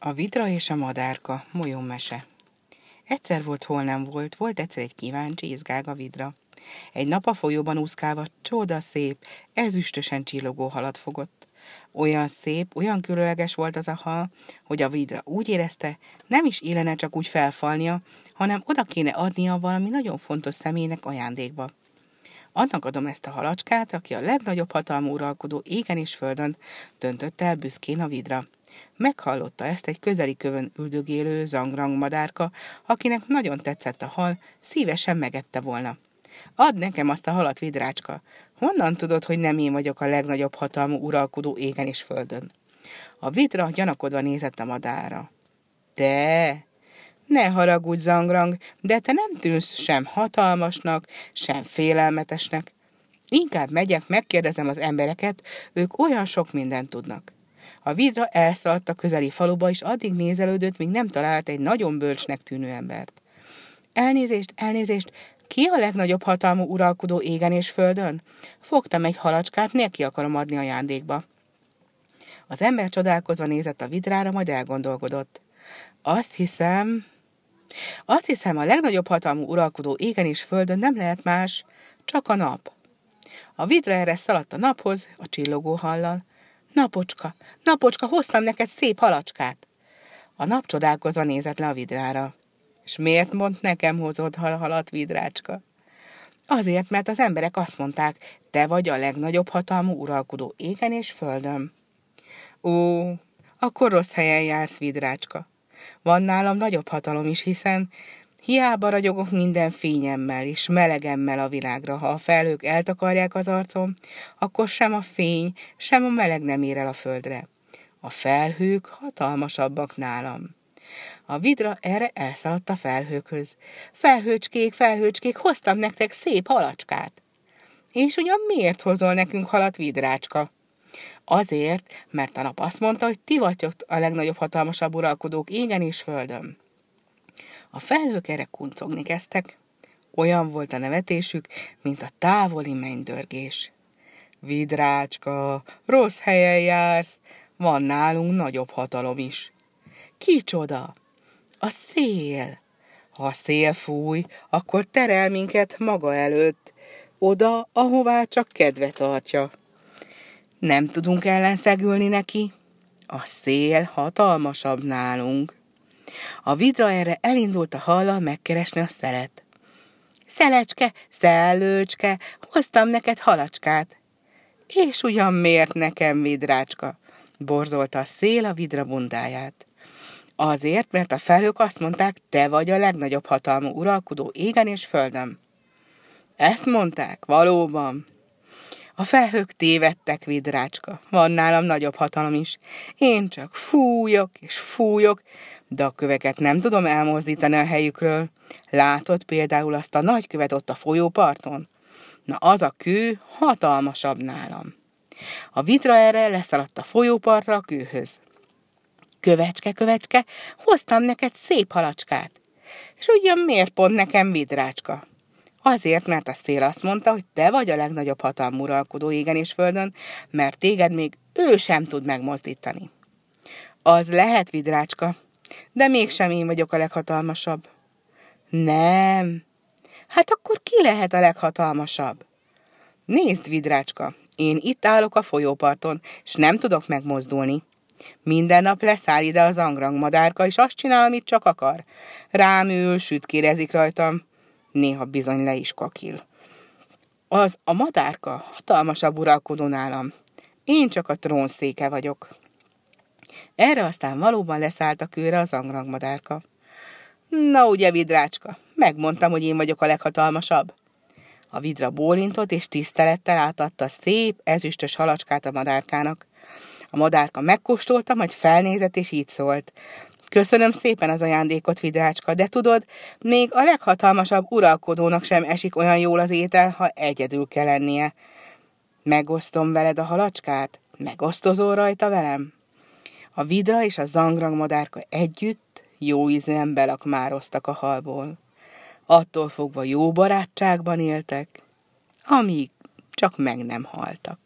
A vidra és a madárka, mese. Egyszer volt, hol nem volt, volt egyszer egy kíváncsi, izgága vidra. Egy nap a folyóban úszkálva csoda szép, ezüstösen csillogó halat fogott. Olyan szép, olyan különleges volt az a hal, hogy a vidra úgy érezte, nem is illene csak úgy felfalnia, hanem oda kéne adnia valami nagyon fontos személynek ajándékba. Annak adom ezt a halacskát, aki a legnagyobb hatalmú uralkodó égen és földön, döntött el büszkén a vidra. Meghallotta ezt egy közeli kövön üldögélő zangrang madárka, akinek nagyon tetszett a hal, szívesen megette volna. Add nekem azt a halat, vidrácska. Honnan tudod, hogy nem én vagyok a legnagyobb hatalmú uralkodó égen és földön? A vidra gyanakodva nézett a madára. Te, ne haragudj, zangrang, de te nem tűnsz sem hatalmasnak, sem félelmetesnek. Inkább megyek, megkérdezem az embereket, ők olyan sok mindent tudnak. A vidra elszaladt a közeli faluba, és addig nézelődött, míg nem talált egy nagyon bölcsnek tűnő embert. Elnézést, elnézést, ki a legnagyobb hatalmú uralkodó égen és földön? Fogtam egy halacskát, neki akarom adni ajándékba. Az ember csodálkozva nézett a vidrára, majd elgondolkodott. Azt hiszem, azt hiszem, a legnagyobb hatalmú uralkodó égen és földön nem lehet más, csak a nap. A vidra erre szaladt a naphoz, a csillogó hallal. Napocska, napocska, hoztam neked szép halacskát. A nap csodálkozva nézett le a vidrára. És miért mond nekem hozod hal halat, vidrácska? Azért, mert az emberek azt mondták, te vagy a legnagyobb hatalmú uralkodó égen és földön. Ó, akkor rossz helyen jársz, vidrácska. Van nálam nagyobb hatalom is, hiszen hiába ragyogok minden fényemmel és melegemmel a világra. Ha a felhők eltakarják az arcom, akkor sem a fény, sem a meleg nem ér el a földre. A felhők hatalmasabbak nálam. A vidra erre elszaladt a felhőkhöz. Felhőcskék, felhőcskék, hoztam nektek szép halacskát. És ugyan miért hozol nekünk halat, vidrácska? Azért, mert a nap azt mondta, hogy ti vagytok a legnagyobb hatalmasabb uralkodók égen és földön. A felhők erre kuncogni kezdtek. Olyan volt a nevetésük, mint a távoli mennydörgés. Vidrácska, rossz helyen jársz, van nálunk nagyobb hatalom is. Kicsoda? A szél. Ha a szél fúj, akkor terel minket maga előtt, oda, ahová csak kedve tartja. Nem tudunk ellenszegülni neki. A szél hatalmasabb nálunk. A vidra erre elindult a hallal megkeresni a szelet. Szelecske, szellőcske, hoztam neked halacskát. És ugyan miért nekem, vidrácska? Borzolta a szél a vidra bundáját. Azért, mert a felhők azt mondták, te vagy a legnagyobb hatalmú uralkodó égen és földön. Ezt mondták, valóban. A felhők tévedtek, vidrácska. Van nálam nagyobb hatalom is. Én csak fújok és fújok, de a köveket nem tudom elmozdítani a helyükről. Látod például azt a nagy követ ott a folyóparton? Na az a kő hatalmasabb nálam. A vidra erre leszaladt a folyópartra a kőhöz. Kövecske, kövecske, hoztam neked szép halacskát. És ugyan miért pont nekem vidrácska? Azért, mert a szél azt mondta, hogy te vagy a legnagyobb hatalmú uralkodó égen és földön, mert téged még ő sem tud megmozdítani. Az lehet, vidrácska, de mégsem én vagyok a leghatalmasabb. Nem. Hát akkor ki lehet a leghatalmasabb? Nézd, vidrácska, én itt állok a folyóparton, és nem tudok megmozdulni. Minden nap leszáll ide az angrang madárka, és azt csinál, amit csak akar. Rám ül, sütkérezik rajtam, néha bizony le is kakil. Az a madárka hatalmasabb uralkodó nálam. Én csak a trónszéke vagyok. Erre aztán valóban leszállt a kőre az madárka. Na ugye, vidrácska, megmondtam, hogy én vagyok a leghatalmasabb. A vidra bólintott, és tisztelettel átadta szép, ezüstös halacskát a madárkának. A madárka megkóstolta, majd felnézett, és így szólt. Köszönöm szépen az ajándékot, vidrácska, de tudod, még a leghatalmasabb uralkodónak sem esik olyan jól az étel, ha egyedül kell lennie. Megosztom veled a halacskát? Megosztozol rajta velem? A vidra és a zangrang madárka együtt jó ízűen belakmároztak a halból. Attól fogva jó barátságban éltek, amíg csak meg nem haltak.